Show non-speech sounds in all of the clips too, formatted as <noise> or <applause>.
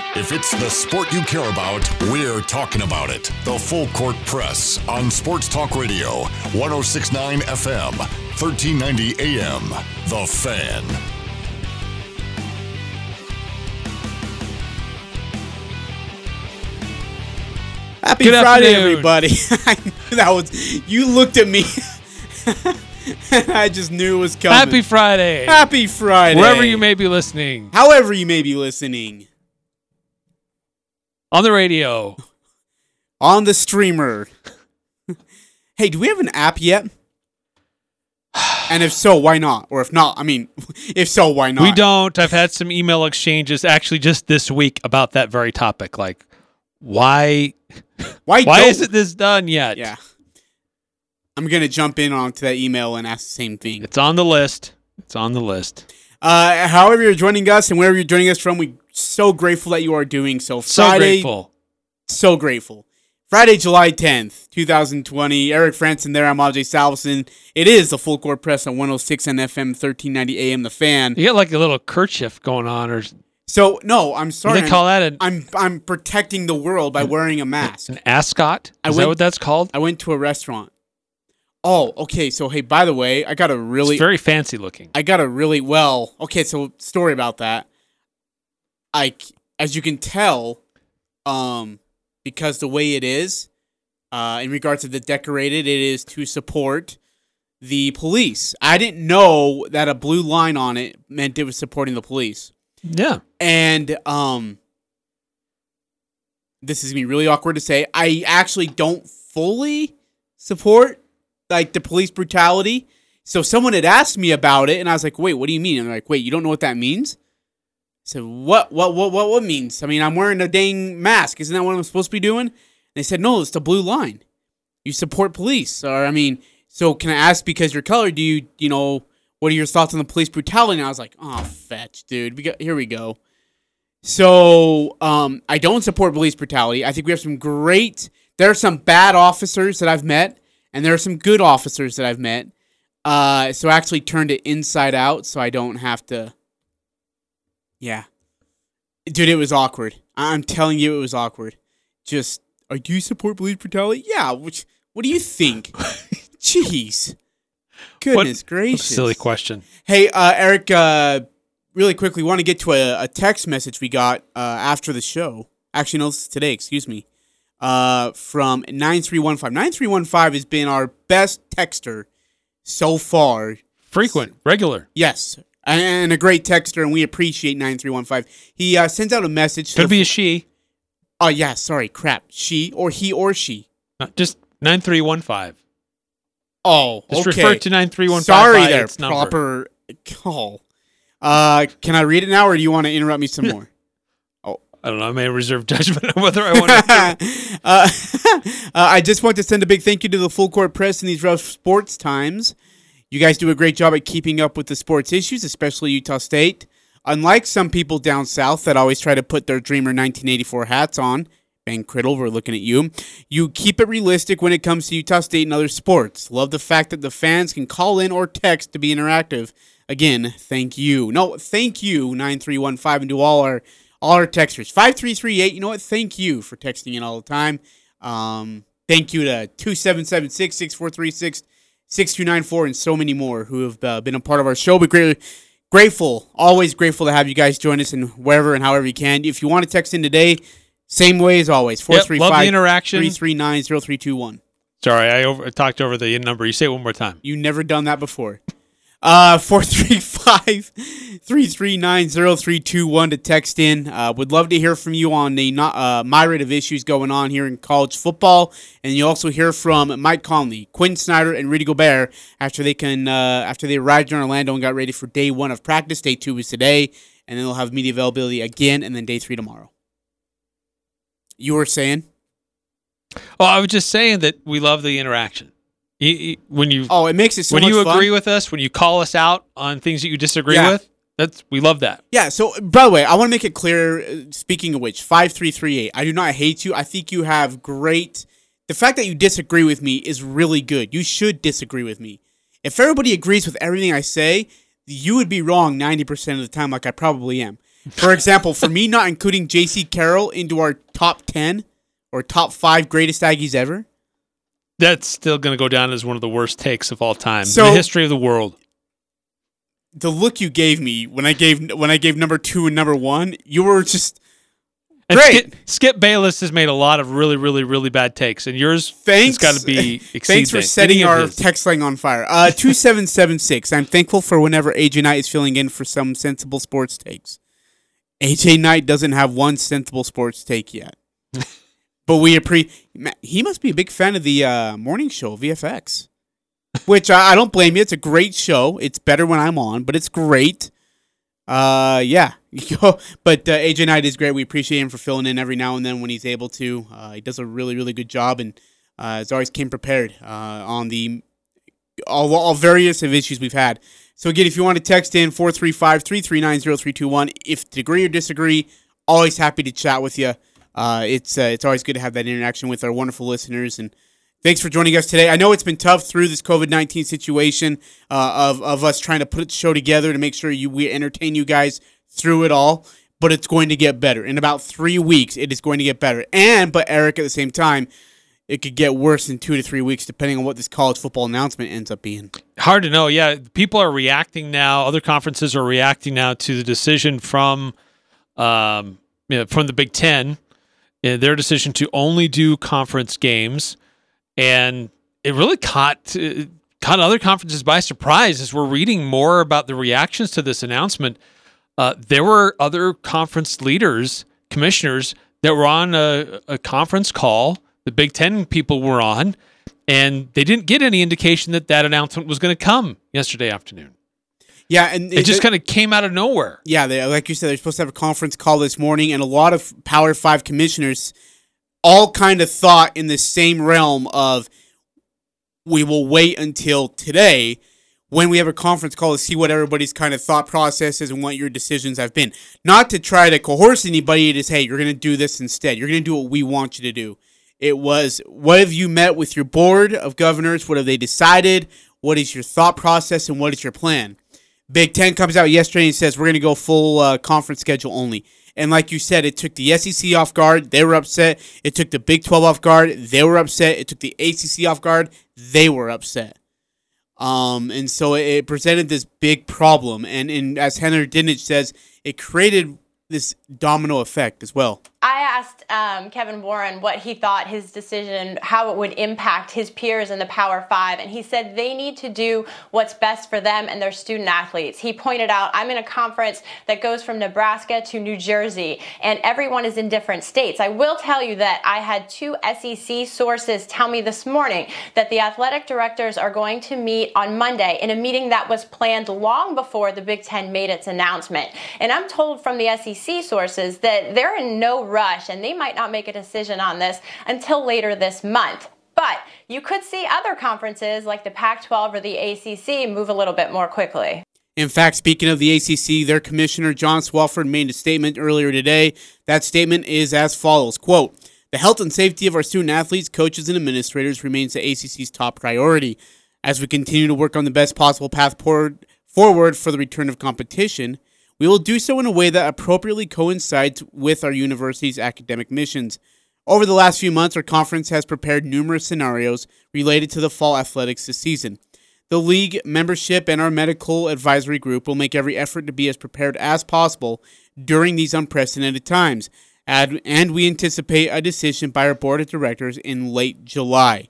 Press. If it's the sport you care about, we're talking about it. The Full Court Press on Sports Talk Radio, 1069 FM, 1390 AM. The Fan. Happy Good Friday, afternoon. everybody. <laughs> I that was you looked at me, <laughs> I just knew it was coming. Happy Friday. Happy Friday, Wherever you may be listening. however you may be listening On the radio. on the streamer. <laughs> hey, do we have an app yet? <sighs> And if so, why not? Or if not, I mean, <laughs> if so, why not? We don't. I've had some email exchanges actually just this week about that very topic. Like, why <laughs> Why? why don't- isn't this done yet? Yeah. I'm gonna jump in onto that email and ask the same thing. It's on the list. It's on the list. Uh, however you're joining us and wherever you're joining us from, we're so grateful that you are doing so. So Friday, grateful. so grateful. Friday, July 10th, 2020. Eric Frandsen there. I'm Ajay Salvesen. It is the full court press on 106 on FM, 1390 AM. The fan. You got like a little kerchief going on, or So no, I'm sorry. they call that? An, I'm I'm protecting the world by wearing a mask. an ascot? I Is went- that what that's called? I went to a restaurant. Oh, okay. So hey, by the way, I got a really it's very fancy looking. I got a really well. Okay, so story about that. I, as you can tell, um, because the way it is, uh, in regards to the decorated, it is to support the police. I didn't know that a blue line on it meant it was supporting the police, yeah. and um, this is gonna be really awkward to say. I actually don't fully support like the police brutality. So someone had asked me about it, and I was like, "Wait, what do you mean?" And they're like, "Wait, you don't know what that means?" Said, "What? What? What? What? What means? I mean, I'm wearing a dang mask. Isn't that what I'm supposed to be doing?" And they said, "No, it's the blue line. You support police, or I mean, so can I ask because you're color? Do you, you know, what are your thoughts on the police brutality?" And I was like, "Oh, fetch, dude. We got here. We go." So, um, I don't support police brutality. I think we have some great. There are some bad officers that I've met, and there are some good officers that I've met. Uh, so I actually turned it inside out, so I don't have to. Yeah, dude, it was awkward. I- I'm telling you, it was awkward. Just, uh, do you support police brutality? Yeah. Which, what do you think? <laughs> Jeez. Goodness What gracious. silly question. Hey, uh, Eric, uh, really quickly, want to get to a, a text message we got uh, after the show. Actually, no, this is today, excuse me. Uh, from 9315. 9315 has been our best texter so far. Frequent, regular. Yes, and a great texter, and we appreciate 9315. He uh, sends out a message. Could be a she. Oh, yeah, sorry, crap. She or he or she. Not just nine three one five. Oh, Just okay. refer to nine three one five. Sorry by there, proper call. Uh, can I read it now, or do you want to interrupt me some more? I don't know. I may reserve judgment on whether I want to. <laughs> uh, <laughs> uh, I just want to send a big thank you to the full court press in these rough sports times. You guys do a great job at keeping up with the sports issues, especially Utah State. Unlike some people down south that always try to put their Dreamer 1984 hats on, Ben Criddle, we're looking at you. You keep it realistic when it comes to Utah State and other sports. Love the fact that the fans can call in or text to be interactive. Again, thank you. No, thank you, 9315, and to all our all our texters. 5338, you know what? Thank you for texting in all the time. Um, thank you to 2776 6436 6294 and so many more who have uh, been a part of our show. We're grateful, always grateful to have you guys join us in wherever and however you can. If you want to text in today, same way as always. Yep, love the 435 interaction. 339 0321. Sorry, I over, talked over the number. You say it one more time. You never done that before. Uh, 435 339 0321 to text in. Uh, would love to hear from you on the uh, myriad of issues going on here in college football. And you also hear from Mike Conley, Quin Snyder, and Rudy Gobert after they can uh, after they arrived in Orlando and got ready for day one of practice. Day two is today, and then they'll have media availability again, and then day three tomorrow. You were saying? Oh, I was just saying that we love the interaction. You- you- when you Oh, it makes it so when you fun. agree with us, when you call us out on things that you disagree Yeah. with, that's we love that. Yeah, so by the way, I want to make it clear. uh, Speaking of which, five three three eight. I do not hate you. I think you have great. The fact that you disagree with me is really good. You should disagree with me. If everybody agrees with everything I say, you would be wrong ninety percent of the time, like I probably am. For <laughs> example, for me not including Jaycee Carroll into our top ten or top five greatest Aggies ever. That's still going to go down as one of the worst takes of all time So- in the history of the world. The look you gave me when I gave when I gave number two and number one, you were just And Great. Skip, Skip Bayless has made a lot of really, really, really bad takes, and yours Thanks. has got to be <laughs> Thanks for setting our text line on fire. Uh, two seven seven six. I'm thankful for whenever AJ Knight is filling in for some sensible sports takes. AJ Knight doesn't have one sensible sports take yet, but we appreciate. He must be a big fan of the uh, morning show VFX, which I, I don't blame you. It's a great show. It's better when I'm on, but it's great. Uh, yeah. <laughs> but uh, AJ Knight is great. We appreciate him for filling in every now and then when he's able to. Uh, he does a really, really good job, and uh, as always, came prepared uh, on the all, all various of issues we've had. So again, if you want to text in 435-339-0321, if to agree or disagree, always happy to chat with you. Uh, it's uh, it's always good to have that interaction with our wonderful listeners and. Thanks for joining us today. I know it's been tough through this COVID nineteen situation uh, of of us trying to put the show together to make sure you we entertain you guys through it all. But it's going to get better in about three weeks. It is going to get better, and but Eric at the same time, it could get worse in two to three weeks, depending on what this college football announcement ends up being. Hard to know. Yeah, people are reacting now. Other conferences are reacting now to the decision from, um, you know, from the Big Ten, their decision to only do conference games, and it really caught caught other conferences by surprise. As we're reading more about the reactions to this announcement, uh, there were other conference leaders, commissioners that were on a, a conference call. The Big Ten people were on and they didn't get any indication that that announcement was going to come yesterday afternoon. Yeah, and It just kind of came out of nowhere. yeah, they, like you said, they're supposed to have a conference call this morning, and a lot of Power Five commissioners all kind of thought in the same realm of we will wait until today when we have a conference call to see what everybody's kind of thought process is and what your decisions have been. Not to try to coerce anybody, it is hey, you're going to do this instead. You're going to do what we want you to do. It was what have you met with your board of governors? What have they decided? What is your thought process and what is your plan? Big Ten comes out yesterday and says we're going to go full uh, conference schedule only. And like you said, it took the SEC off guard. They were upset. It took the Big 12 off guard. They were upset. It took the ACC off guard. They were upset. Um, and so it, presented this big problem. And, and as Heather Dinich says, it created this domino effect as well. I asked um, Kevin Warren what he thought his decision, how it would impact his peers in the Power Five, and he said they need to do what's best for them and their student athletes. He pointed out, I'm in a conference that goes from Nebraska to New Jersey, and everyone is in different states. I will tell you that I had two SEC sources tell me this morning that the athletic directors are going to meet on Monday in a meeting that was planned long before the Big Ten made its announcement. And I'm told from the SEC sources that they're in no rush and they might not make a decision on this until later this month. But you could see other conferences like the Pac 12 or the ACC move a little bit more quickly. In fact, speaking of the ACC, their commissioner John Swofford made a statement earlier today. That statement is as follows: "Quote: The health and safety of our student athletes, coaches, and administrators remains the ACC's top priority. As we continue to work on the best possible path forward forward for the return of competition, we will do so in a way that appropriately coincides with our university's academic missions." Over the last few months, our conference has prepared numerous scenarios related to the fall athletics this season. The league membership and our medical advisory group will make every effort to be as prepared as possible during these unprecedented times, and we anticipate a decision by our board of directors in late July.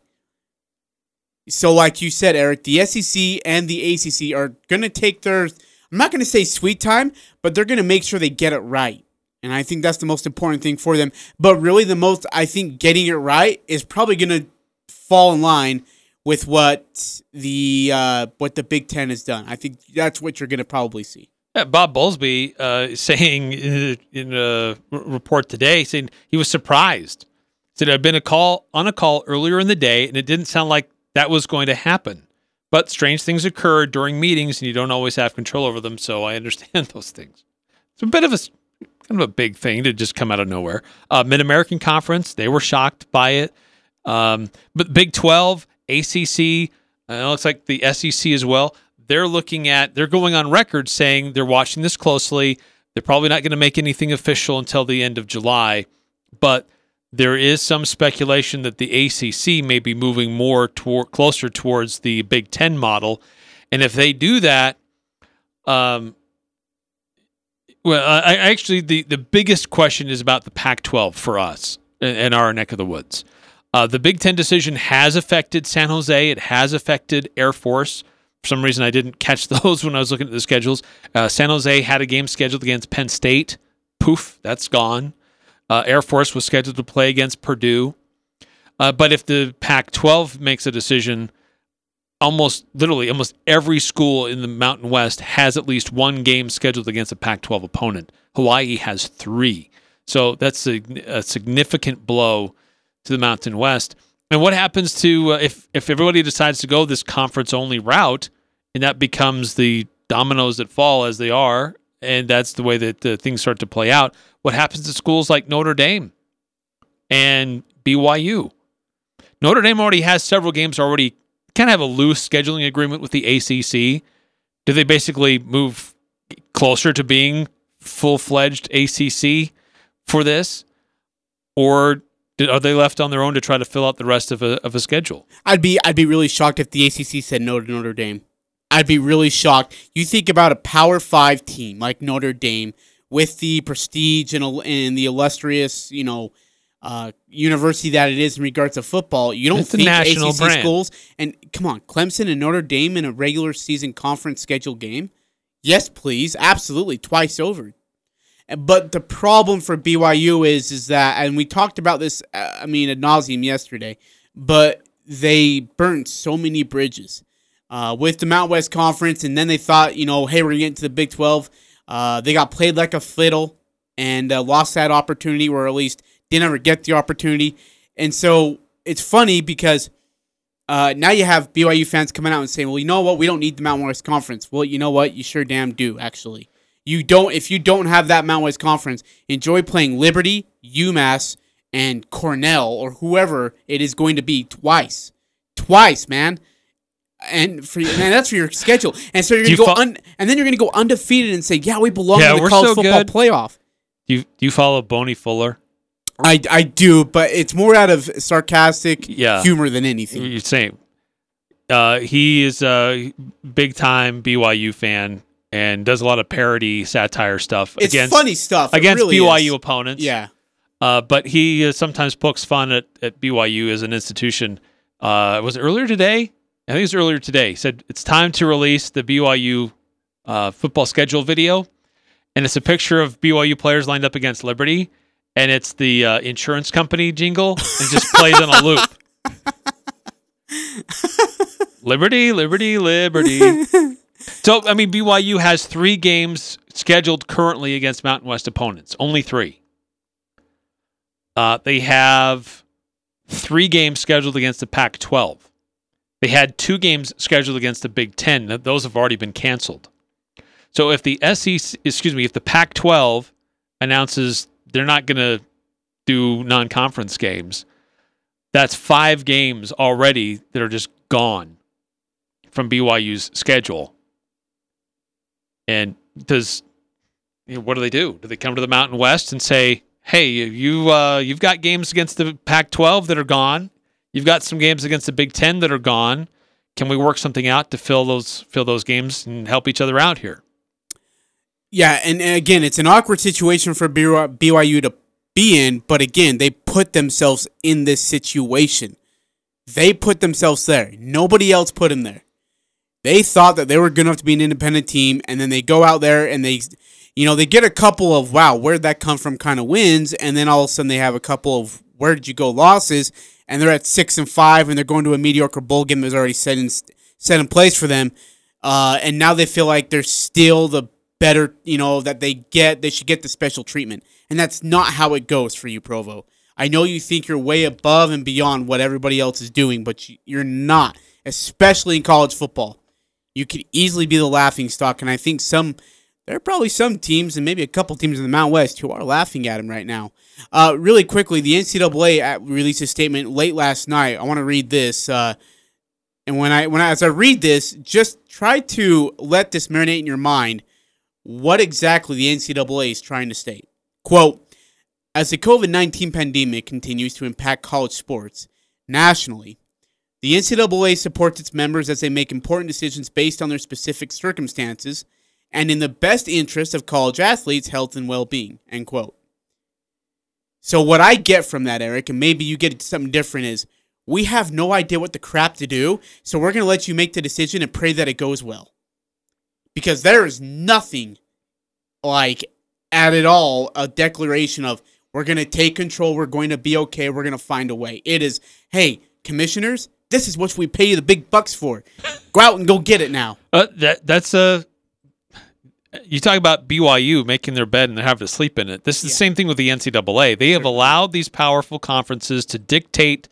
So, like you said, Eric, the SEC and the ACC are going to take their, I'm not going to say sweet time, but they're going to make sure they get it right. And I think that's the most important thing for them. But really, the most, I think, getting it right is probably going to fall in line with what the uh, what the Big Ten has done. I think that's what you're going to probably see. Yeah, Bob Bowlesby uh, saying in, in a report today, saying he was surprised. Said I'd been a call on a call earlier in the day, and it didn't sound like that was going to happen. But strange things occur during meetings, and you don't always have control over them. So I understand <laughs> those things. It's a bit of a kind of a big thing to just come out of nowhere. Uh, Mid American Conference, they were shocked by it. Um, but Big 12, ACC, uh, it looks like the SEC as well. They're looking at, they're going on record saying they're watching this closely. They're probably not going to make anything official until the end of July, but there is some speculation that the ACC may be moving more toward closer towards the Big Ten model, and if they do that, um, well, I, I actually the the biggest question is about the Pac-12 for us in, in our neck of the woods. Uh, the Big Ten decision has affected San Jose. It has affected Air Force. For some reason, I didn't catch <laughs> those when I was looking at the schedules. Uh, San Jose had a game scheduled against Penn State. Poof, that's gone. Uh, Air Force was scheduled to play against Purdue. Uh, but if the Pac 12 makes a decision, almost literally almost every school in the Mountain West has at least one game scheduled against a Pac 12 opponent. Hawaii has three. So that's a, a, significant blow to the Mountain West. And what happens to uh, if if everybody decides to go this conference only route, and that becomes the dominoes that fall as they are, and that's the way that the things start to play out. What happens to schools like Notre Dame and BYU? Notre Dame already has several games already kind of have a loose scheduling agreement with the ACC. Do they basically move closer to being full fledged ACC for this? Or are they left on their own to try to fill out the rest of a, of a schedule? I'd be I'd be really shocked if the ACC said no to Notre Dame. I'd be really shocked. You think about a Power Five team like Notre Dame with the prestige and, and the illustrious, you know, uh, university that it is in regards to football. You don't It's think national ACC brand. schools and come on, Clemson and Notre Dame in a regular season conference schedule game? Yes, please, absolutely, twice over. But the problem for BYU is is that, and we talked about this, uh, I mean, ad nauseum yesterday, but they burnt so many bridges uh, with the Mount West Conference, and then they thought, you know, hey, we're gonna get into the Big Twelve. Uh, they got played like a fiddle and uh, lost that opportunity, or at least didn't ever get the opportunity. And so it's funny because uh, now you have BYU fans coming out and saying, "Well, you know what? We don't need the Mountain West Conference." Well, you know what? You sure damn do. Actually, you don't. If you don't have that Mountain West Conference, enjoy playing Liberty, UMass, and Cornell or whoever it is going to be twice, twice, man. And for man, that's for your schedule. And so you're gonna you go fo- un- and then you're gonna go undefeated and say, "Yeah, we belong Yeah, in the we're college so football good. playoff." Do you, do you follow Boney Fuller? I, I do, but it's more out of sarcastic Yeah. humor than anything. You're saying uh, he is a big time BYU fan and does a lot of parody satire stuff It's against funny stuff against really BYU is. opponents. Yeah, Uh, but he uh, sometimes pokes fun at, at BYU as an institution. Uh, was it earlier today? I think it was earlier today. He said it's time to release the BYU uh, football schedule video, and it's a picture of BYU players lined up against Liberty, and it's the uh, insurance company jingle, and just plays on a loop. <laughs> Liberty, Liberty, Liberty. So, I mean, BYU has three games scheduled currently against Mountain West opponents. Only three. Uh, they have three games scheduled against the Pac 12. They had two games scheduled against the Big Ten. Those have already been canceled. So, if the SEC, excuse me, if the Pac 12 announces they're not going to do non conference games, that's five games already that are just gone from BYU's schedule. And does you know, what do they do? Do they come to the Mountain West and say, "Hey, you uh, you've got games against the Pac-12 that are gone. You've got some games against the Big Ten that are gone. Can we work something out to fill those fill those games and help each other out here?" yeah, and, and again, it's an awkward situation for BYU to be in. But again, they put themselves in this situation. They put themselves there. Nobody else put them there. They thought that they were good enough to be an independent team, and then they go out there and they, you know, they get a couple of wow, where'd that come from kind of wins, and then all of a sudden they have a couple of where did you go losses, and they're at six and five, and they're going to a mediocre bowl game that's already set in set in place for them, uh, and now they feel like they're still the better, you know, that they get they should get the special treatment, and that's not how it goes for you, Provo. I know you think you're way above and beyond what everybody else is doing, but you- you're not, especially in college football you could easily be the laughing stock. And I think some, there are probably some teams and maybe a couple teams in the Mountain West who are laughing at him right now. Uh, really quickly, the NCAA at- released a statement late last night. I want to read this. Uh, and when I, when I, as I read this, just try to let this marinate in your mind. what exactly the NCAA is trying to state. Quote As the COVID 19 pandemic continues to impact college sports nationally, the NCAA supports its members as they make important decisions based on their specific circumstances and in the best interest of college athletes' health and well being. End quote. So, what I get from that, Eric, and maybe you get something different, is we have no idea what the crap to do, so we're going to let you make the decision and pray that it goes well. Because there is nothing like at it all a declaration of we're going to take control, we're going to be okay, we're going to find a way. It is, hey, commissioners, this is what we pay you the big bucks for. Go out and go get it now. Uh, that that's a. You talk about BYU making their bed and they're having to sleep in it. This is the same thing with the NCAA. They have allowed these powerful conferences to dictate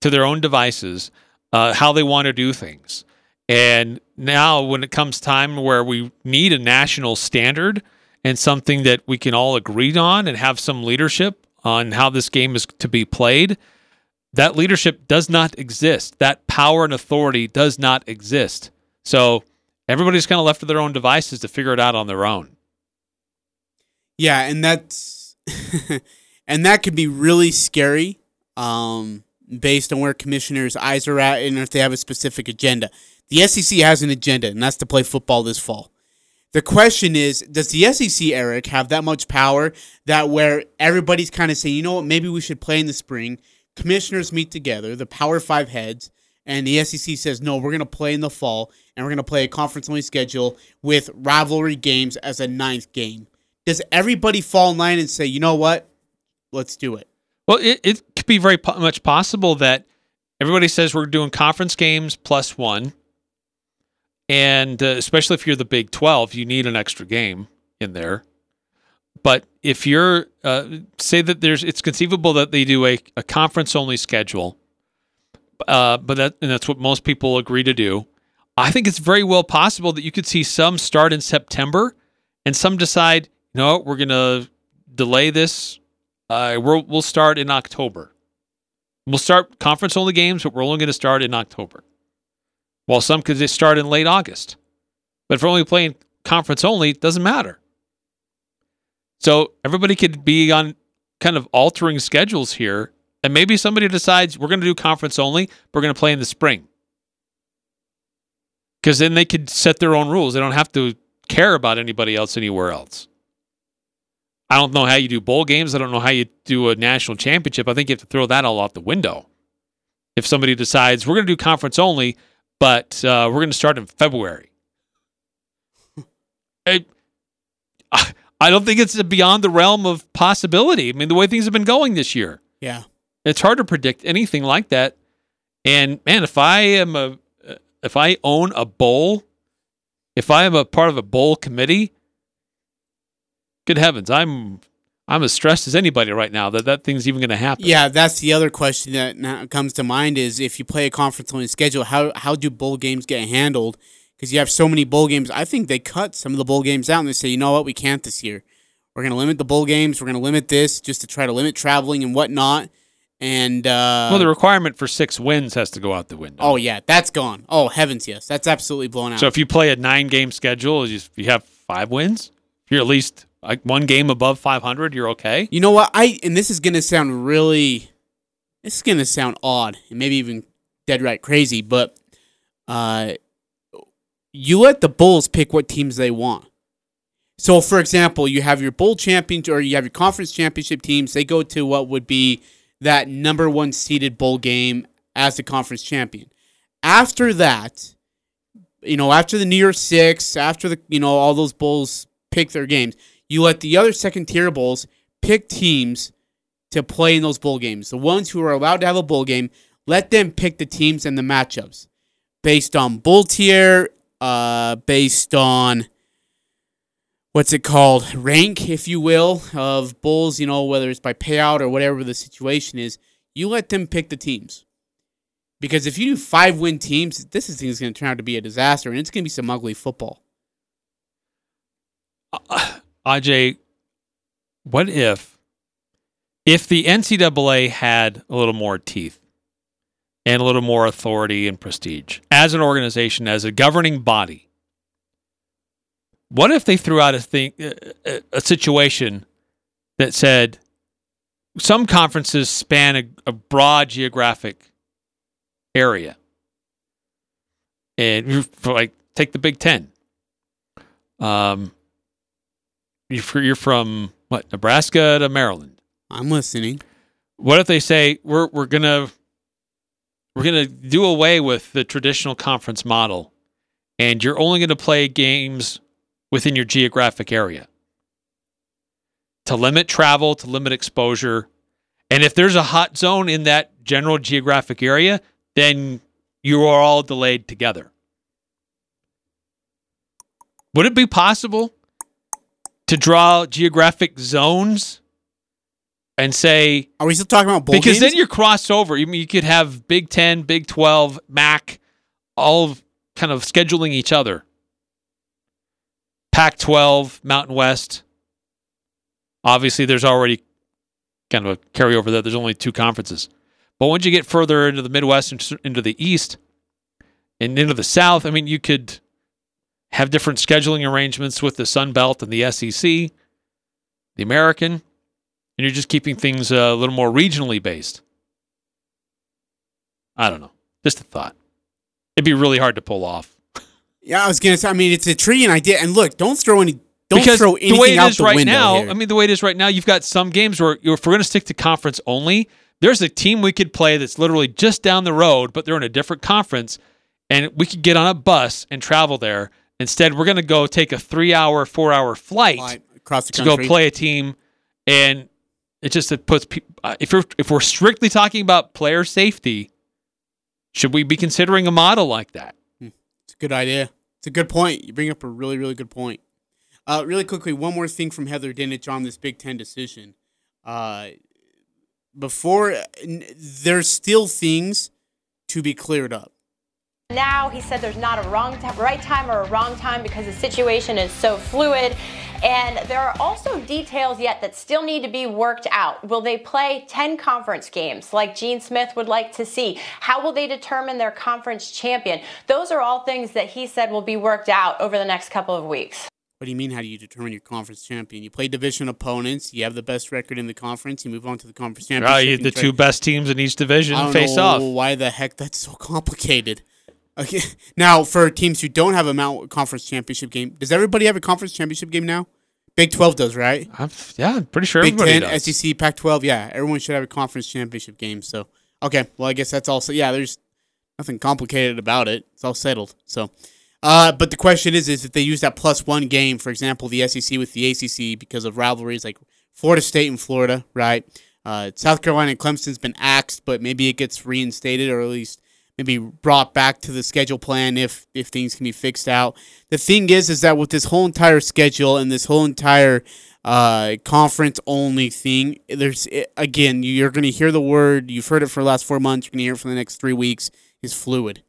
to their own devices uh, how they want to do things. And now, when it comes time where we need a national standard and something that we can all agree on and have some leadership on how this game is to be played, that leadership does not exist. That power and authority does not exist. So everybody's kind of left to their own devices to figure it out on their own. Yeah, and that's <laughs> and that could be really scary. Um, based on where commissioners' eyes are at and if they have a specific agenda. The SEC has an agenda, and that's to play football this fall. The question is, does the SEC, Eric, have that much power that where everybody's kind of saying, you know what, maybe we should play in the spring? Commissioners meet together, the Power Five heads, and the SEC says, no, we're going to play in the fall, and we're going to play a conference only schedule with rivalry games as a ninth game. Does everybody fall in line and say, you know what, let's do it? Well, it, it could be very po- much possible that everybody says we're doing conference games plus one. And uh, especially if you're the Big 12, you need an extra game in there. But if you're, uh, say that there's, it's conceivable that they do a, a conference only schedule, uh, but that, and that's what most people agree to do. I think it's very well possible that you could see some start in September and some decide, no, we're going to delay this uh, we'll, we'll start in October. We'll start conference only games, but we're only going to start in October. While some could start in late August. But if we're only playing conference only, it doesn't matter. So everybody could be on kind of altering schedules here. And maybe somebody decides we're going to do conference only, but we're going to play in the spring. Because then they could set their own rules. They don't have to care about anybody else anywhere else. I don't know how you do bowl games. I don't know how you do a national championship. I think you have to throw that all out the window. If somebody decides we're going to do conference only, but uh, we're going to start in February, <laughs> I, I don't think it's beyond the realm of possibility. I mean, the way things have been going this year, yeah, it's hard to predict anything like that. And man, if I am a, if I own a bowl, if I am a part of a bowl committee, good heavens, I'm I'm as stressed as anybody right now that that thing's even going to happen. Yeah, that's the other question that comes to mind is if you play a conference only schedule, how how do bowl games get handled? Because you have so many bowl games. I think they cut some of the bowl games out and they say, you know what, we can't this year. We're going to limit the bowl games. We're going to limit this just to try to limit traveling and whatnot. And uh, well, the requirement for six wins has to go out the window. Oh yeah, that's gone. Oh heavens, yes, that's absolutely blown out. So if you play a nine game schedule, if you have five wins, if you're at least like one game above 500, you're okay. You know what? I and this is gonna sound really, this is gonna sound odd and maybe even dead right crazy, but uh, you let the Bulls pick what teams they want. So, for example, you have your bowl champions or you have your conference championship teams. They go to what would be that number one seeded bowl game as the conference champion. After that, you know, after the New Year Six, after the you know all those bowls pick their games, you let the other second tier bowls pick teams to play in those bowl games. The ones who are allowed to have a bowl game, let them pick the teams and the matchups based on bowl tier, uh, based on what's it called, rank, if you will, of Bulls. You know, whether it's by payout or whatever the situation is, you let them pick the teams. Because if you do five win teams, this thing is going to turn out to be a disaster, and it's going to be some ugly football. Uh, Aj, what if if the NCAA had a little more teeth and a little more authority and prestige as an organization, as a governing body, What if they threw out a thing, a, a situation that said some conferences span a, a broad geographic area, and like take the Big Ten. Um, you're, you're from what Nebraska to Maryland. I'm listening. What if they say we're we're gonna we're gonna do away with the traditional conference model, and you're only gonna play games within your geographic area to limit travel, to limit exposure, and if there's a hot zone in that general geographic area, then you are all delayed together. Would it be possible to draw geographic zones and say Are we still talking about because games? then you're crossed over. You, you could have Big Ten, Big Twelve, MAC, all kind of scheduling each other. Pac 12, Mountain West. Obviously, there's already kind of a carryover there. There's only two conferences. But once you get further into the Midwest into the East and into the South, I mean, you could have different scheduling arrangements with the Sun Belt and the SEC, the American, and you're just keeping things a little more regionally based. I don't know. Just a thought. It'd be really hard to pull off. Yeah, I was gonna say. I mean, it's a intriguing idea. And look, don't throw any. Don't because throw anything the way it out is the right window now, here. I mean, the way it is right now, you've got some games where if we're going to stick to conference only, there's a team we could play that's literally just down the road, but they're in a different conference, and we could get on a bus and travel there. Instead, we're going to go take a three-hour, four-hour flight Fly across the to country. go play a team, and it just it puts people. Uh, if we're if we're strictly talking about player safety, should we be considering a model like that? It's a good idea. It's a good point. You bring up a really, really good point. Uh, really quickly, one more thing from Heather Dinich on this Big Ten decision. Uh, before, there's still things to be cleared up. Now he said there's not a wrong ti- right time or a wrong time because the situation is so fluid. And there are also details yet that still need to be worked out. Will they play 10 conference games like Gene Smith would like to see? How will they determine their conference champion? Those are all things that he said will be worked out over the next couple of weeks. What do you mean? How do you determine your conference champion? You play division opponents. You have the best record in the conference. You move on to the conference championship. Right, the two best teams in each division I don't face know off. Why the heck that's so complicated? Okay, <laughs> now for teams who don't have a Mount Conference championship game, does everybody have a conference championship game now? Big Twelve does, right? I'm, yeah, I'm pretty sure Big everybody Ten, does. SEC, Pac twelve, yeah, everyone should have a conference championship game. So okay, well I guess that's also yeah. There's nothing complicated about it. It's all settled. So, uh, but the question is, is if they use that plus one game, for example, the SEC with the ACC because of rivalries like Florida State and Florida, right? Uh, South Carolina and Clemson's been axed, but maybe it gets reinstated or at least maybe brought back to the schedule plan if if things can be fixed out. The thing is, is that with this whole entire schedule and this whole entire uh, conference only thing, there's again you're going to hear the word. You've heard it for the last four months. You're going to hear it for the next three weeks. Is fluid.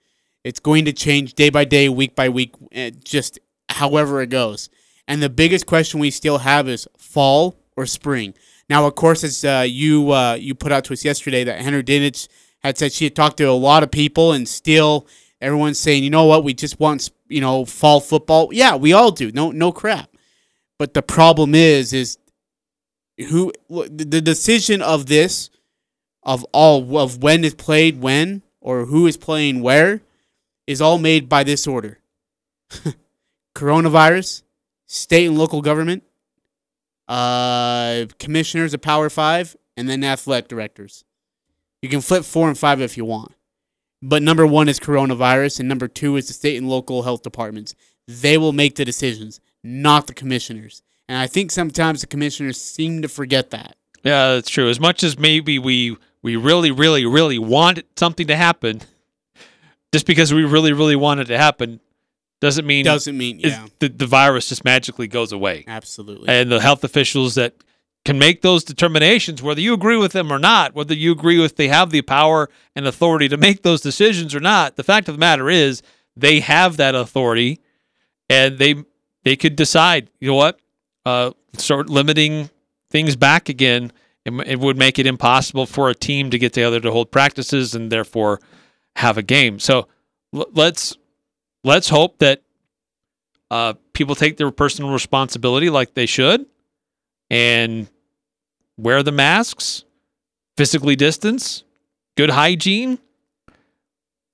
It's going to change day by day, week by week, eh, just however it goes. And the biggest question we still have is fall or spring. Now, of course, as uh, you uh, you put out to us yesterday that Heather Dinich had said she had talked to a lot of people, and still everyone's saying, you know what, we just want you know fall football. Yeah, we all do. No, no crap. But the problem is, is who the decision of this, of all of when is played when or who is playing where, is all made by this order: <laughs> coronavirus, state and local government, uh, commissioners of Power Five, and then athletic directors. You can flip four and five if you want. But number one is coronavirus, and number two is the state and local health departments. They will make the decisions, not the commissioners. And I think sometimes the commissioners seem to forget that. Yeah, that's true. As much as maybe we we really, really, really want something to happen, just because we really, really want it to happen, doesn't mean Doesn't mean, yeah, the, the virus just magically goes away. absolutely. And the health officials that can make those determinations, whether you agree with them or not, whether you agree with they have the power and authority to make those decisions or not, the fact of the matter is they have that authority, and they they could decide. You know what? Uh, start limiting things back again. It, it would make it impossible for a team to get together to hold practices and therefore have a game. So l- let's let's hope that uh, people take their personal responsibility like they should and wear the masks, physically distance, good hygiene,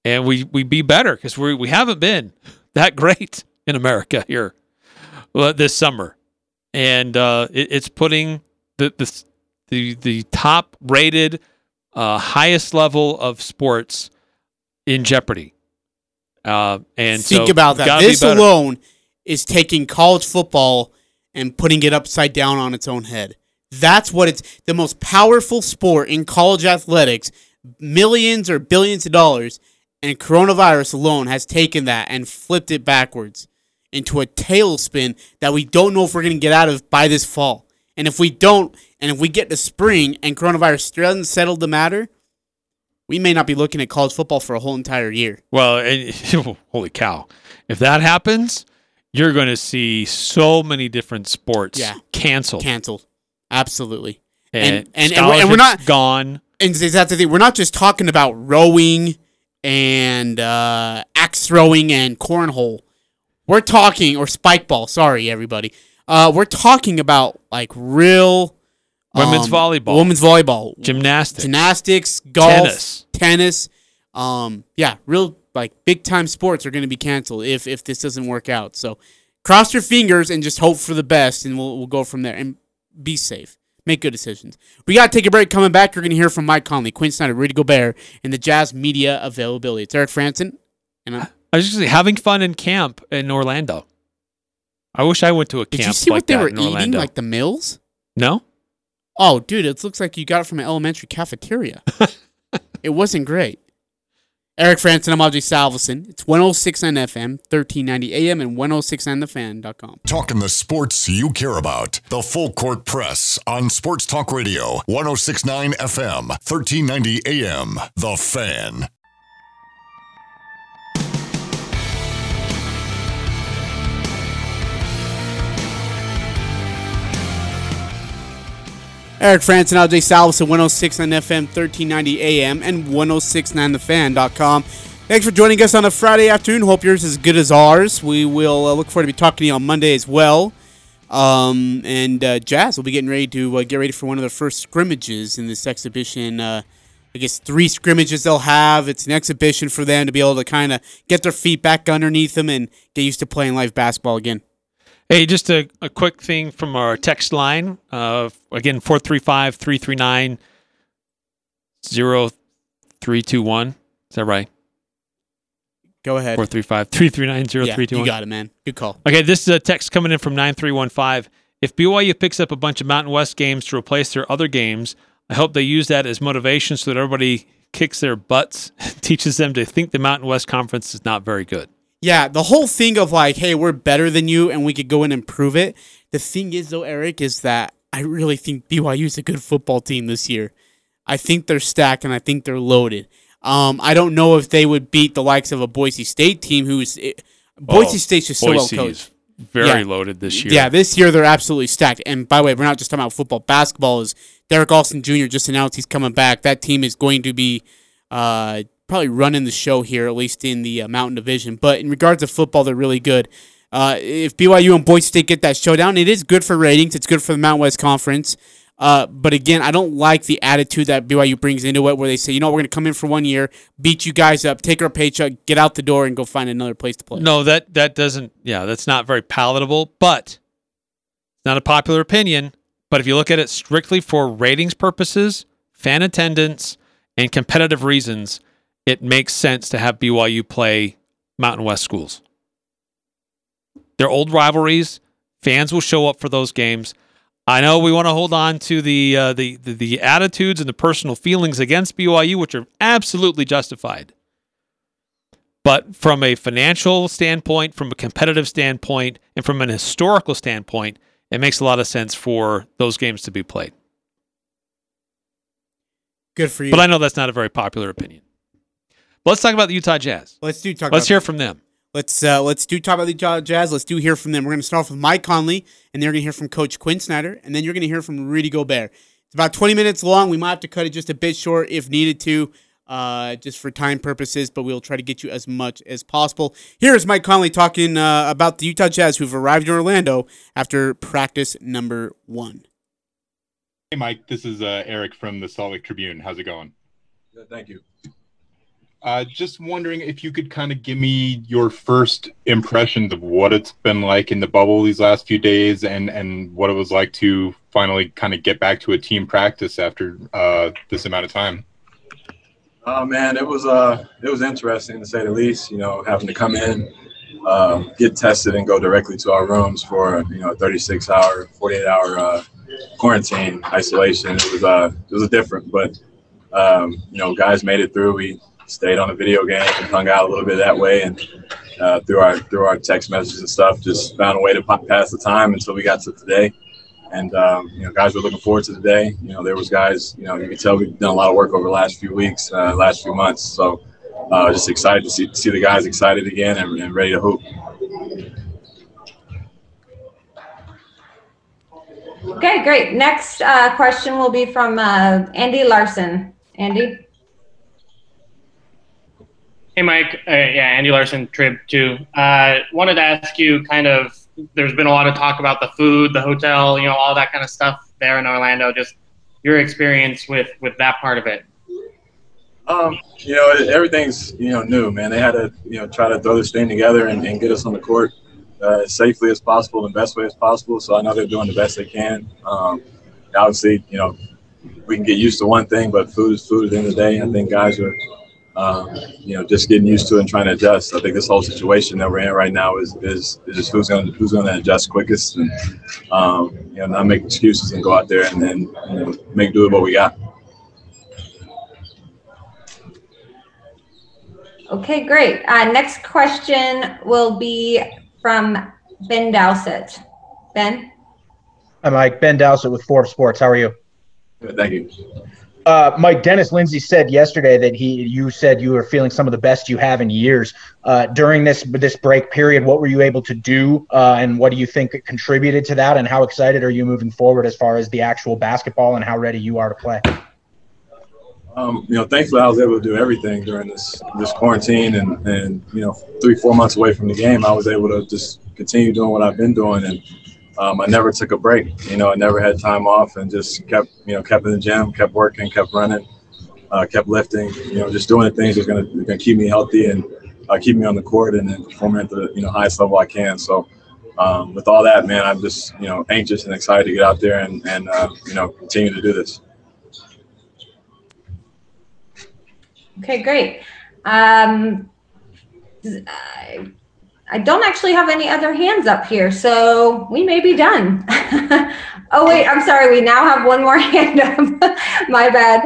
and we we be better because we we haven't been <laughs> that great in America here uh, this summer, and uh, it, it's putting the the the, the top rated, uh, highest level of sports in jeopardy. Uh, and Think so about that. This alone is taking college football and putting it upside down on its own head. That's what it's the most powerful sport in college athletics, millions or billions of dollars, and coronavirus alone has taken that and flipped it backwards into a tailspin that we don't know if we're going to get out of by this fall. And if we don't, and if we get to spring and coronavirus still hasn't settled the matter, we may not be looking at college football for a whole entire year. Well, and, <laughs> holy cow! If that happens, you're going to see so many different sports Yeah. canceled, Canceled. Absolutely. and and- and- and we're- and we're not- gone. and that's the thing. We're not just talking about rowing and uh, axe throwing and cornhole. We're talking or spike ball. Sorry, everybody. Uh, we're talking about like real Women's um, volleyball. women's volleyball, Gymnastics, gymnastics, golf, Tennis. tennis. Um, yeah, real like big time sports are going to be canceled if if this doesn't work out. So cross your fingers and just hope for the best, and we'll we'll go from there. And be safe. Make good decisions. We got to take a break. Coming back, you're going to hear from Mike Conley, Quin Snyder, Rudy Gobert, and the Jazz media availability. It's Eric Frandsen. And I'm, I was just having fun in camp in Orlando. I wish I went to a camp. did you see like what they were eating? Orlando. Like the mills? no, Oh, dude, it looks like you got it from an elementary cafeteria. <laughs> it wasn't great. Eric Frandsen, I'm Audrey Salvesen. It's 1069 FM, 1390 AM, and 1069thefan.com. Talking the sports you care about. The Full Court Press on Sports Talk Radio, 1069 FM, 1390 AM. The Fan. Eric Frandsen, LJ Salvesen, 1069 FM, 1390 AM, and 1069thefan.com. Thanks for joining us on a Friday afternoon. Hope yours is as good as ours. We will uh, look forward to be talking to you on Monday as well. Um, and uh, Jazz will be getting ready to uh, get ready for one of the first scrimmages in this exhibition. Uh, I guess three scrimmages they'll have. It's an exhibition for them to be able to kind of get their feet back underneath them and get used to playing live basketball again. Hey, just a, a quick thing from our text line. Uh, again, 435 339 0321. Is that right? Go ahead. 435 339 Yeah, you got it, man. Good call. Okay, this is a text coming in from 9315. If BYU picks up a bunch of Mountain West games to replace their other games, I hope they use that as motivation so that everybody kicks their butts, <laughs> teaches them to think the Mountain West Conference is not very good. Yeah, the whole thing of like, hey, we're better than you and we could go in and prove it. The thing is, though, Eric, is that I really think BYU is a good football team this year. I think they're stacked and I think they're loaded. Um, I don't know if they would beat the likes of a Boise State team who's it, Boise Oh, State's just so well coached. is very Yeah. loaded this year. Yeah, this year they're absolutely stacked. And by the way, we're not just talking about football. Basketball is Derrick Alston Jr. just announced he's coming back. That team is going to be uh, probably running the show here, at least in the uh, Mountain Division. But in regards to football, they're really good. Uh, if BYU and Boise State get that showdown, it is good for ratings. It's good for the Mountain West Conference. Uh, but again, I don't like the attitude that BYU brings into it, where they say, you know, we're going to come in for one year, beat you guys up, take our paycheck, get out the door, and go find another place to play. No, that that doesn't. Yeah, that's not very palatable. But it's not a popular opinion. But if you look at it strictly for ratings purposes, fan attendance, and competitive reasons, it makes sense to have BYU play Mountain West schools. They're old rivalries. Fans will show up for those games. I know we want to hold on to the, uh, the the the attitudes and the personal feelings against BYU, which are absolutely justified. But from a financial standpoint, from a competitive standpoint, and from an historical standpoint, it makes a lot of sense for those games to be played. Good for you. But I know that's not a very popular opinion. But let's talk about the Utah Jazz. let's do talk. Let's about hear from them. Let's uh, let's do talk about the Utah Jazz. Let's do hear from them. We're going to start off with Mike Conley, and then you're going to hear from Coach Quin Snyder, and then you're going to hear from Rudy Gobert. It's about 20 minutes long. We might have to cut it just a bit short if needed to. uh, just for time purposes, but we'll try to get you as much as possible. Here is Mike Conley talking uh, about the Utah Jazz who've arrived in Orlando after practice number one. Hey, Mike, this is uh, Eric from the Salt Lake Tribune. How's it going? Good, thank you. Uh, just wondering if you could kind of give me your first impressions of what it's been like in the bubble these last few days, and and what it was like to finally kind of get back to a team practice after uh, this amount of time. Oh man, it was uh it was interesting to say the least. You know, having to come in, um, get tested, and go directly to our rooms for you know a 36 hour, 48 hour uh, quarantine isolation. It was uh it was different, but um, you know, guys made it through. We stayed on a video game and hung out a little bit that way, and uh, through our through our text messages and stuff, just found a way to pass the time until we got to today. And um, you know, guys were looking forward to the day. You know, there was guys. You know, you could tell we've done a lot of work over the last few weeks, uh, last few months. So, uh, just excited to see see the guys excited again and, and ready to hoop. Okay, great. Next uh, question will be from uh, Andy Larsen. Andy. Hey, Mike. Uh, yeah, Andy Larsen, Trib too. Uh, wanted to ask you kind of. There's been a lot of talk about the food, the hotel, you know, all that kind of stuff there in Orlando. Just your experience with with that part of it. Um, you know, everything's you know new, man. They had to you know try to throw this thing together and, and get us on the court uh, as safely as possible, and best way as possible. So I know they're doing the best they can. Um, obviously, you know, we can get used to one thing, but food is food at the end of the day. I think guys are um, you know, just getting used to and trying to adjust. I think this whole situation that we're in right now is is, is just who's going to who's going to adjust quickest, and um, you know, not make excuses and go out there and then you know, make do with what we got. Okay, great. Uh, next question will be from Ben Dowsett. Ben. Hi, Mike. Ben Dowsett with Forbes Sports. How are you? Good, thank you. Uh, Mike Dennis Lindsey said yesterday that he you said you were feeling some of the best you have in years uh, during this this break period. What were you able to do, uh, and what do you think contributed to that? And how excited are you moving forward as far as the actual basketball and how ready you are to play? Um, you know, thankfully I was able to do everything during this this quarantine, and and you know, three four months away from the game, I was able to just continue doing what I've been doing and um, I never took a break. You know, I never had time off and just kept, you know, kept in the gym, kept working, kept running, uh, kept lifting. You know, just doing the things that's gonna gonna keep me healthy and uh, keep me on the court and then performing at the you know highest level I can. So. Um, with all that, man, I'm just you know anxious and excited to get out there and and uh, you know continue to do this. Okay, great. Um, I don't actually have any other hands up here, so we may be done. <laughs> oh, wait, I'm sorry. We now have one more <laughs> hand up. <laughs> My bad.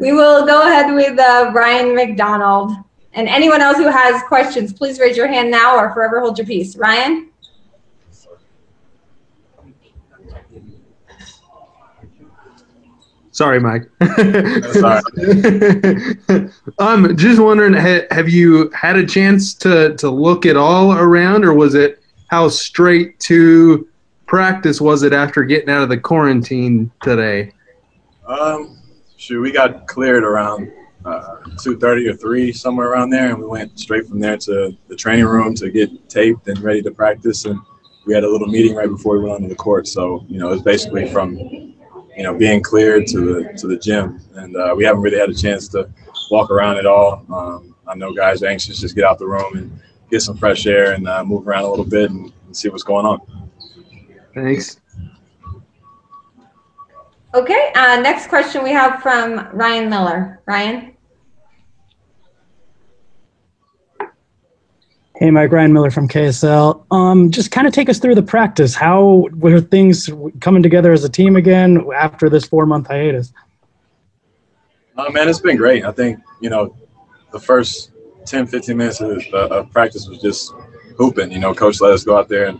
We will go ahead with uh, Ryan McDonald. And anyone else who has questions, please raise your hand now or forever hold your peace. Ryan? Sorry, Mike. Sorry. I'm <laughs> just wondering, have you had a chance to to look at all around, or was it how straight to practice was it after getting out of the quarantine today? Um, shoot, we got cleared around uh, two thirty or three, somewhere around there, and we went straight from there to the training room to get taped and ready to practice. And we had a little meeting right before we went onto the court. So you know, it was basically from you know, being cleared to the to the gym, and uh, we haven't really had a chance to walk around at all. Um, I know guys are anxious to just get out the room and get some fresh air and uh, move around a little bit and, and see what's going on. Thanks. Okay. Uh, next question we have from Ryan Miller. Ryan. Hey, Mike Ryan Miller from KSL. Um, just kind of take us through the practice. How were things coming together as a team again after this four month hiatus? Uh, man, it's been great. I think, you know, the first 10, 15 minutes of, uh, of practice was just hooping. You know, coach let us go out there and,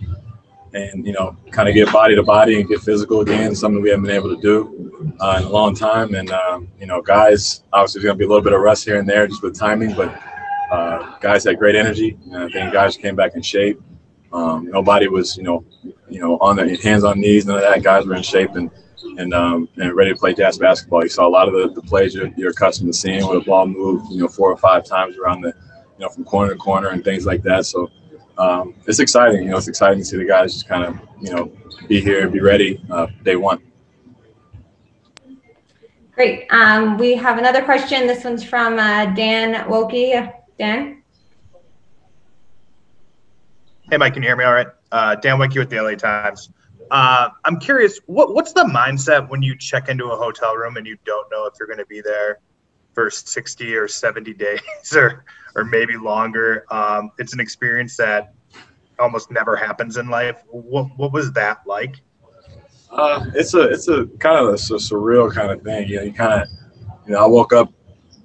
and you know, kind of get body to body and get physical again, something we haven't been able to do uh, in a long time. And, um, you know, guys, obviously, there's going to be a little bit of rust here and there just with timing, but uh, guys had great energy. And I think guys came back in shape. Um, nobody was, you know, you know, on their hands on knees, none of that. Guys were in shape, and and um, and ready to play jazz basketball. You saw a lot of the, the plays you're, you're accustomed to seeing where the ball moved, you know, four or five times around the, you know, from corner to corner and things like that. So um, it's exciting. You know, it's exciting to see the guys just kind of, you know, be here, and be ready uh, day one. Great. Um, we have another question. This one's from uh, Dan Woike. Dan? Hey, Mike, can you hear me all right? Uh, Dan Woike with the LA Times. Uh, I'm curious, what, what's the mindset when you check into a hotel room and you don't know if you're going to be there for 60 or 70 <laughs> days or, or maybe longer? Um, it's an experience that almost never happens in life. What, what was that like? Uh, it's a it's a kind of a, a surreal kind of thing. You know, you kind of you know I woke up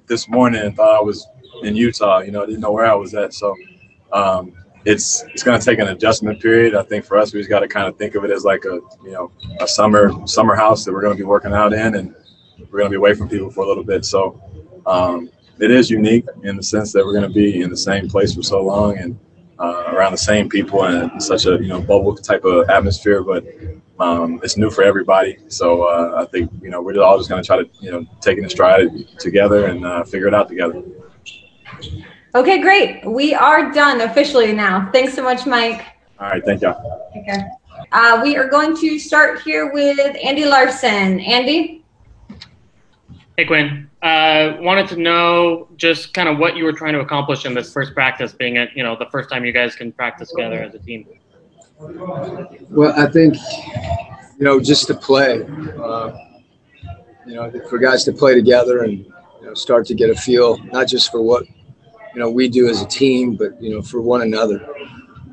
this morning and thought I was in Utah. You know, I didn't know where I was at. So um, it's it's going to take an adjustment period. I think for us, we just got to kind of think of it as like a you know a summer summer house that we're going to be working out in, and we're going to be away from people for a little bit. So um, it is unique in the sense that we're going to be in the same place for so long and uh, around the same people and such a you know bubble type of atmosphere. But um, it's new for everybody. So uh, I think you know we're all just going to try to you know take it in stride together and uh, figure it out together. Okay, great. We are done officially now. Thanks so much, Mike. All right, thank you. Okay. Uh, we are going to start here with Andy Larsen. Andy? Hey, Quin. Uh, wanted to know just kind of what you were trying to accomplish in this first practice, being it, you know, the first time you guys can practice together as a team. Well, I think, you know, just to play, uh, you know, for guys to play together and you know, start to get a feel, not just for what, you know, we do as a team, but, you know, for one another.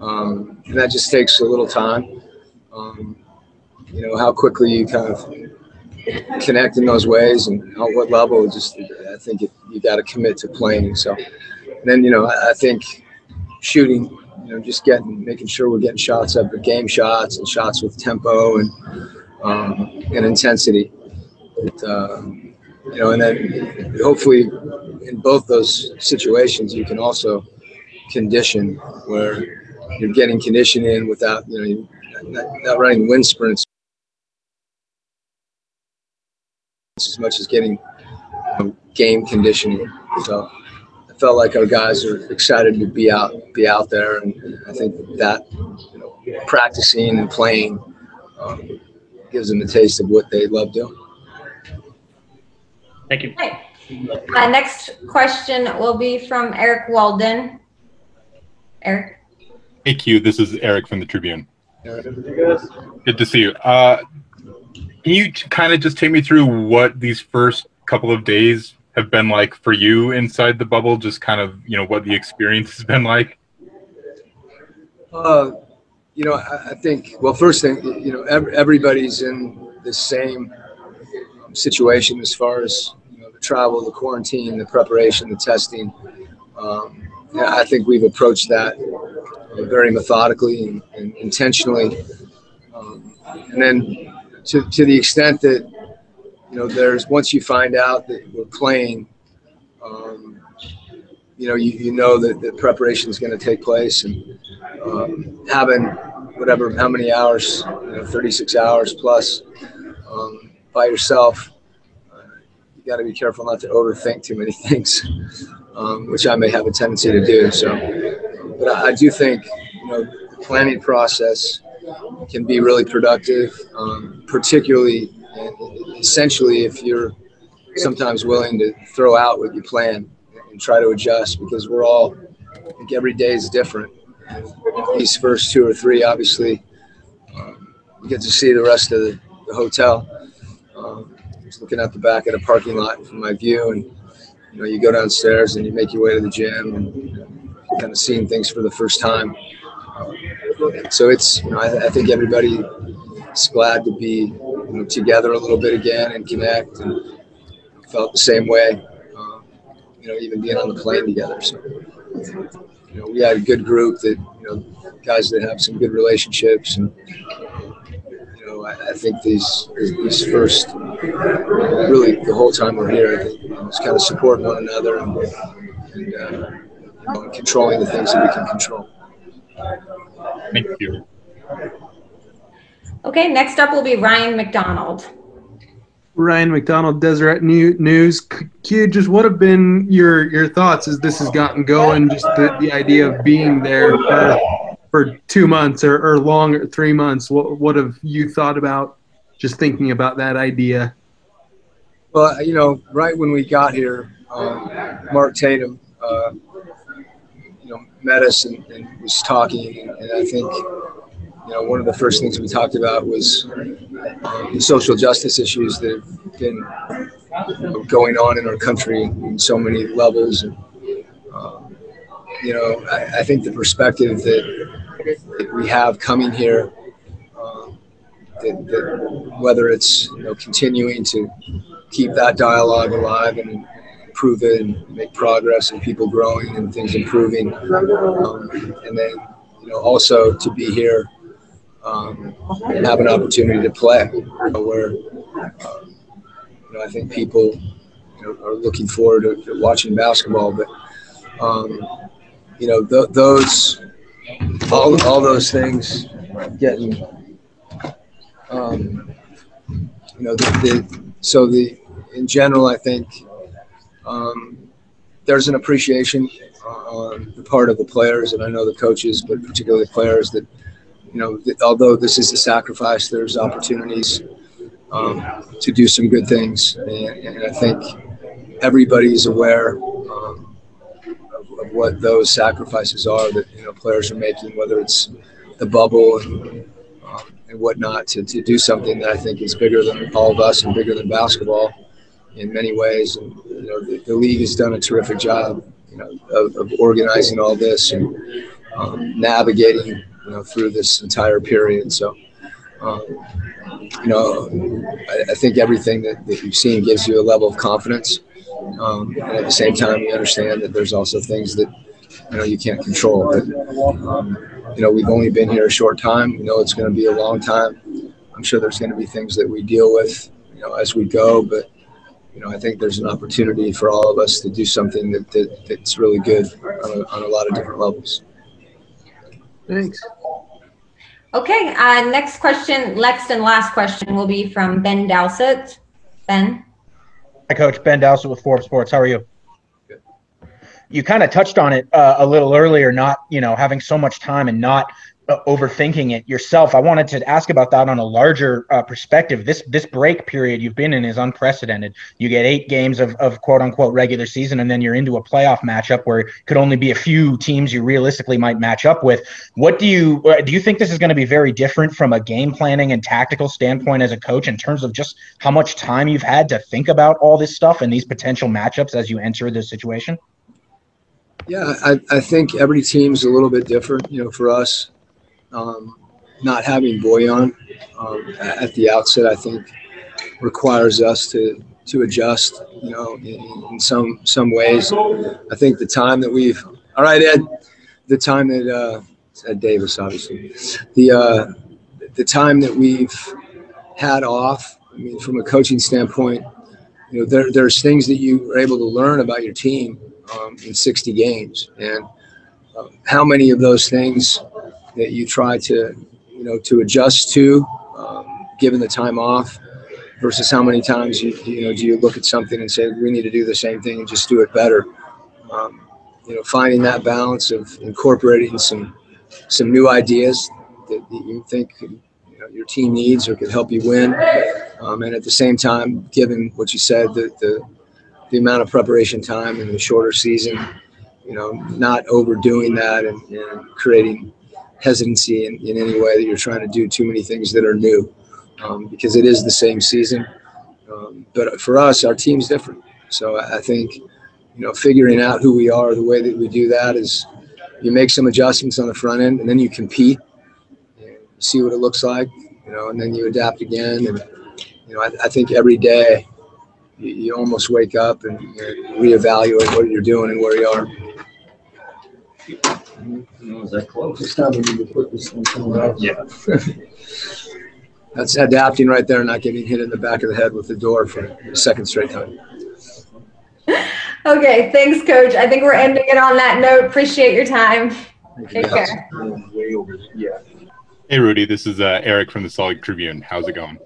Um, and that just takes a little time. Um, you know, how quickly you kind of connect in those ways and on what level, just, I think it, you got to commit to playing. So, and then, you know, I, I think shooting, you know, just getting, making sure we're getting shots up, game shots and shots with tempo and um, and intensity. It, uh, you know, and then hopefully in both those situations, you can also condition where you're getting condition in without, you know, not, not running wind sprints as much as getting you know, game conditioning. So I felt like our guys are excited to be out be out there, and I think that you know, practicing and playing um, gives them a taste of what they love doing. Thank you. Uh, next question will be from Eric Walden. Eric. Hey Q, this is Eric from the Tribune. Good to see you. Uh, can you kind of just take me through what these first couple of days have been like for you inside the bubble? Just kind of, you know, what the experience has been like? Uh, you know, I, I think, well, first thing, you know, ev- everybody's in the same situation as far as, you know, the travel, the quarantine, the preparation, the testing. Um, yeah, I think we've approached that uh, very methodically and, and intentionally. Um, and then to, to the extent that you know, there's once you find out that we're playing, um, you know, you, you know that the preparation is going to take place and um, having whatever, how many hours, you know, 36 hours plus um, by yourself, uh, you got to be careful not to overthink too many <laughs> things, um, which I may have a tendency to do. So, but I, I do think, you know, the planning process can be really productive, um, particularly essentially if you're sometimes willing to throw out what you plan and try to adjust because we're all I think every day is different. These first two or three, obviously, um, you get to see the rest of the, the hotel. Um, just looking out the back at a parking lot from my view, and you know, you go downstairs and you make your way to the gym and kind of seeing things for the first time. So it's, you know, I, I think everybody is glad to be you know, together a little bit again and connect and felt the same way, um, you know, even being on the plane together. So, you know, we had a good group that, you know, guys that have some good relationships and, you know, I, I think these, these first, really the whole time we're here, I think, it's kind of support one another and, and, uh, you know, controlling the things that we can control. Thank you. Okay, next up will be Ryan McDonald. Ryan McDonald, Deseret New- News. Q, just what have been your your thoughts as this has gotten going? Just the, the idea of being there for, for two months or, or longer, three months. What what have you thought about just thinking about that idea? Well, you know, right when we got here, um, Mark Tatum, uh, you know, met us and, and was talking, and, and I think you know, one of the first things we talked about was uh, the social justice issues that have been you know, going on in our country in so many levels. And, uh, you know, I, I, think the perspective that, that we have coming here, uh, that, that, whether it's you know continuing to keep that dialogue alive and improve it and make progress and people growing and things improving, um, and then you know also to be here um, and have an opportunity to play. You know, where um, you know, I think people you know, are looking forward to, to watching basketball, but um, you know th- those all, all those things getting um, you know the, the, so the in general I think um, there's an appreciation on the part of the players and I know the coaches but particularly the players that you know, th- although this is a sacrifice, there's opportunities um, to do some good things, and, and I think everybody's aware um, what those sacrifices are that you know players are making, whether it's the bubble and, um, and whatnot, to, to do something that I think is bigger than all of us and bigger than basketball in many ways. And you know, the, the league has done a terrific job, you know, of, of organizing all this and um, navigating you know, through this entire period. So, um, you know, I, I, think everything that, that you've seen gives you a level of confidence. Um, and at the same time, you understand that there's also things that, you know, you can't control. But, um, you know, we've only been here a short time. We know it's going to be a long time. I'm sure there's going to be things that we deal with, you know, as we go. But, you know, I think there's an opportunity for all of us to do something that, that that's really good on a, on a lot of different levels. Thanks. Okay, uh, next question, next and last question will be from Ben Dowsett. Ben? Hi, Coach. Ben Dowsett with Forbes Sports. How are you? Good. You kind of touched on it uh, a little earlier, not, you know, having so much time and not overthinking it yourself. I wanted to ask about that on a larger uh, perspective. This this break period you've been in is unprecedented. You get eight games of, of quote unquote regular season, and then you're into a playoff matchup where it could only be a few teams you realistically might match up with. What do you uh, do? You think this is going to be very different from a game planning and tactical standpoint as a coach in terms of just how much time you've had to think about all this stuff and these potential matchups as you enter this situation? Yeah, I, I think every team's a little bit different. You know, for us, um, not having Bojan um, at the outset, I think, requires us to to adjust. You know, in, in, some some ways. I think the time that we've all right, Ed, the time that uh, Ed Davis, obviously, the uh, the time that we've had off. I mean, from a coaching standpoint, you know, there, there's things that you are able to learn about your team um, in 60 games, and uh, how many of those things that you try to, you know, to adjust to, um, given the time off, versus how many times you, you know, do you look at something and say we need to do the same thing and just do it better. Um, you know, finding that balance of incorporating some some new ideas that, you think you know, your team needs or could help you win, um, and at the same time, given what you said, the, the the amount of preparation time in the shorter season, you know, not overdoing that and, and creating hesitancy in, in any way that you're trying to do too many things that are new um, because it is the same season. Um, but for us, our team's different. So I think, you know, figuring out who we are, the way that we do that is you make some adjustments on the front end and then you compete, and see what it looks like, you know, and then you adapt again. And, you know, I, I think every day you, you, almost wake up and, and reevaluate what you're doing and where you are. Was that close? It's time we need to put this thing out. Yeah. <laughs> That's adapting right there, not getting hit in the back of the head with the door for the second straight time. <laughs> Okay, thanks, Coach. I think we're ending it on that note. Appreciate your time. Take care. Hey, Rudy. This is uh, Eric from the Salt Lake Tribune. How's it going?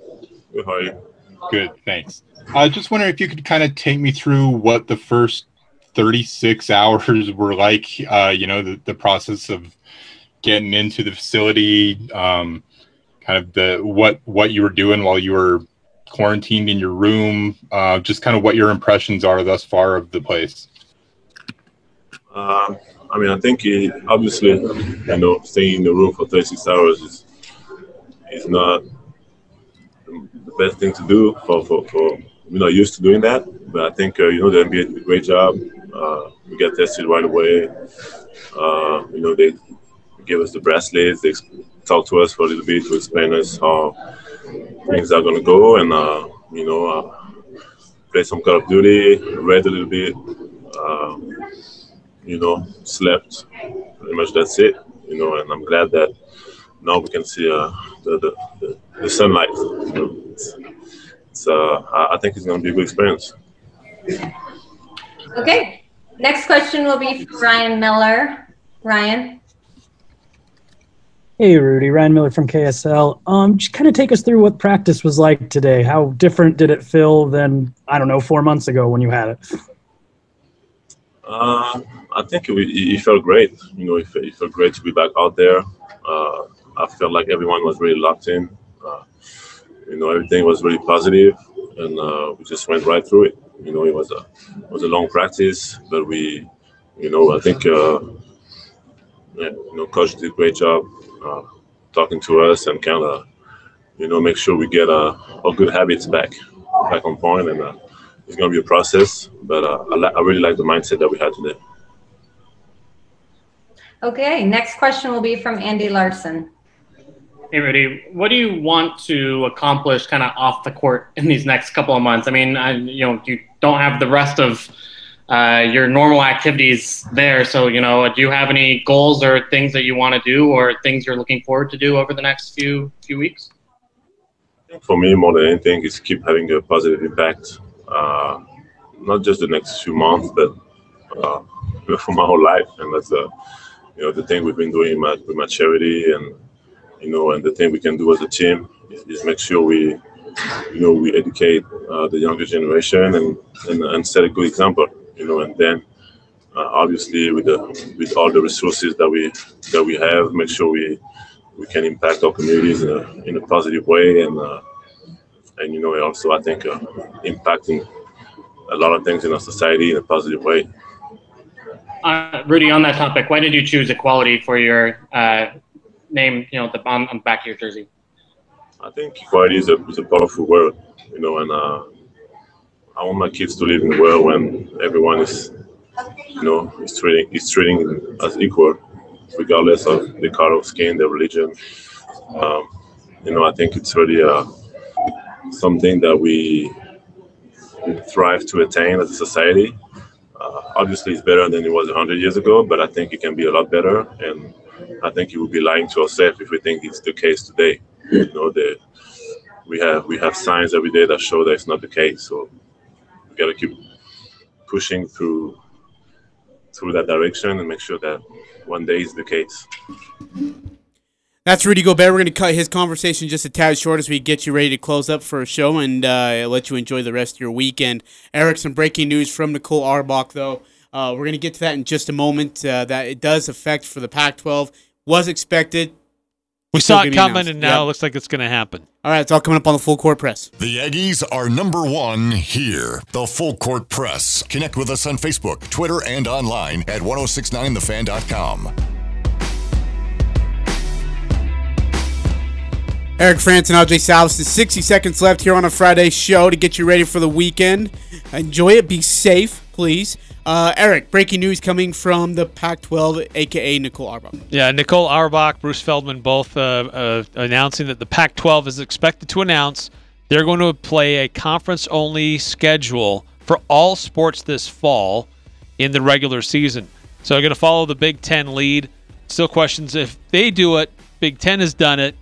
Good. How are you? Good, thanks. I uh, just wondering if you could kind of take me through what the first 36 hours were like. Uh, you know, the, the process of getting into the facility, um, kind of the what what you were doing while you were quarantined in your room. Uh, just kind of what your impressions are thus far of the place. Uh, I mean, I think it, obviously, you know, staying in the room for 36 hours is is not the best thing to do for, for, for we're not used to doing that. But I think uh, you know the NBA did a great job. Uh, we got tested right away. Uh, you know they give us the bracelets. They talk to us for a little bit to explain us how things are gonna go, and uh, you know uh, play some Call of Duty, read a little bit. Uh, you know, slept. Pretty much that's it. You know, and I'm glad that now we can see uh, the, the, the, the, sunlight. You know, it's, it's, uh, I think it's to be a good experience. Okay. Next question will be for Ryan Miller. Ryan. Hey, Rudy. Ryan Miller from KSL. Um, just kind of take us through what practice was like today. How different did it feel than, I don't know, four months ago when you had it? Uh, I think it, it, felt great. You know, it, it, felt great to be back out there. Uh, I felt like everyone was really locked in. Uh, you know, everything was really positive, and uh, we just went right through it. You know, it was a it was a long practice, but we, you know, I think, uh, yeah, you know, coach did a great job uh, talking to us and kind of, you know, make sure we get uh, our good habits back back on point and it's going to be a process, but uh, I, li- I really like the mindset that we had today. Okay, next question will be from Andy Larsen. Hey, Rudy, what do you want to accomplish kind of off the court in these next couple of months? I mean, I, you know, you don't have the rest of uh, your normal activities there. So, you know, do you have any goals or things that you want to do or things you're looking forward to do over the next few few weeks? For me, more than anything, is keep having a positive impact uh, not just the next few months, but uh, <laughs> for my whole life. And that's the, you know, the thing we've been doing with my charity, and you know, and the thing we can do as a team is, is make sure we, you know, we educate uh, the younger generation and, and and set a good example. You know, and then uh, obviously with the with all the resources that we that we have, make sure we we can impact our communities in a, in a positive way and uh, and you know, also I think uh, impacting a lot of things in our society in a positive way. Uh, Rudy, on that topic, why did you choose equality for your uh, name? You know, the on, on the back of your jersey. I think equality is a, is a powerful word, you know, and uh, I want my kids to live in a world when everyone is, you know, is treating is treating as equal, regardless of the color of skin, their religion. Um, you know, I think it's really a something that we thrive to attain as a society. Uh, obviously, it's better than it was 100 years ago, but I think it can be a lot better. And I think it would be lying to ourselves if we think it's the case today. You know, the, we have we have signs every day that show that it's not the case. So we got to keep pushing through through that direction and make sure that one day is the case. That's Rudy Gobert. We're going to cut his conversation just a tad short as we get you ready to close up for a show and uh, let you enjoy the rest of your weekend. Eric, some breaking news from Nicole Auerbach, though. Uh, we're going to get to that in just a moment. Uh, that it does affect for the Pac-12. Was expected. We saw it coming, and now yep. it looks like it's going to happen. All right, it's all coming up on the Full Court Press. The Aggies are number one here. The Full Court Press. Connect with us on Facebook, Twitter, and online at 1069thefan.com. Eric Frandsen and Ajay Salvesen. 60 seconds left here on a Friday show to get you ready for the weekend. Enjoy it. Be safe, please. Uh, Eric, breaking news coming from the Pac 12, aka Nicole Auerbach. Yeah, Nicole Auerbach, Bruce Feldman both uh, uh, announcing that the Pac 12 is expected to announce they're going to play a conference only schedule for all sports this fall in the regular season. So they're going to follow the Big Ten lead. Still questions if they do it, Big Ten has done it.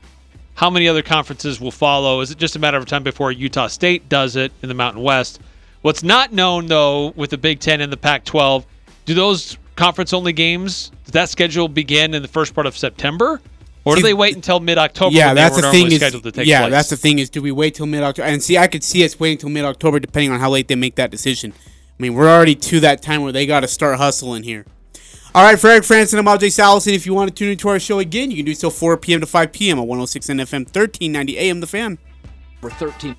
How many other conferences will follow? Is it just a matter of time before Utah State does it in the Mountain West? What's not known, though, with the Big Ten and the Pac 12, do those conference only games, does that schedule begin in the first part of September? Or do See, they wait until mid October? yeah, that's the thing. Is, scheduled to take yeah, place? that's the thing. Is do we wait till mid October? And see, I could see us waiting till mid October, depending on how late they make that decision. I mean, we're already to that time where they got to start hustling here. All right, for Eric Frandsen, I'm Ajay Salvesen. If you want to tune into our show again, you can do so 4 p.m. to 5 p.m. on 106 FM, 1390 AM. The Fan. For 13.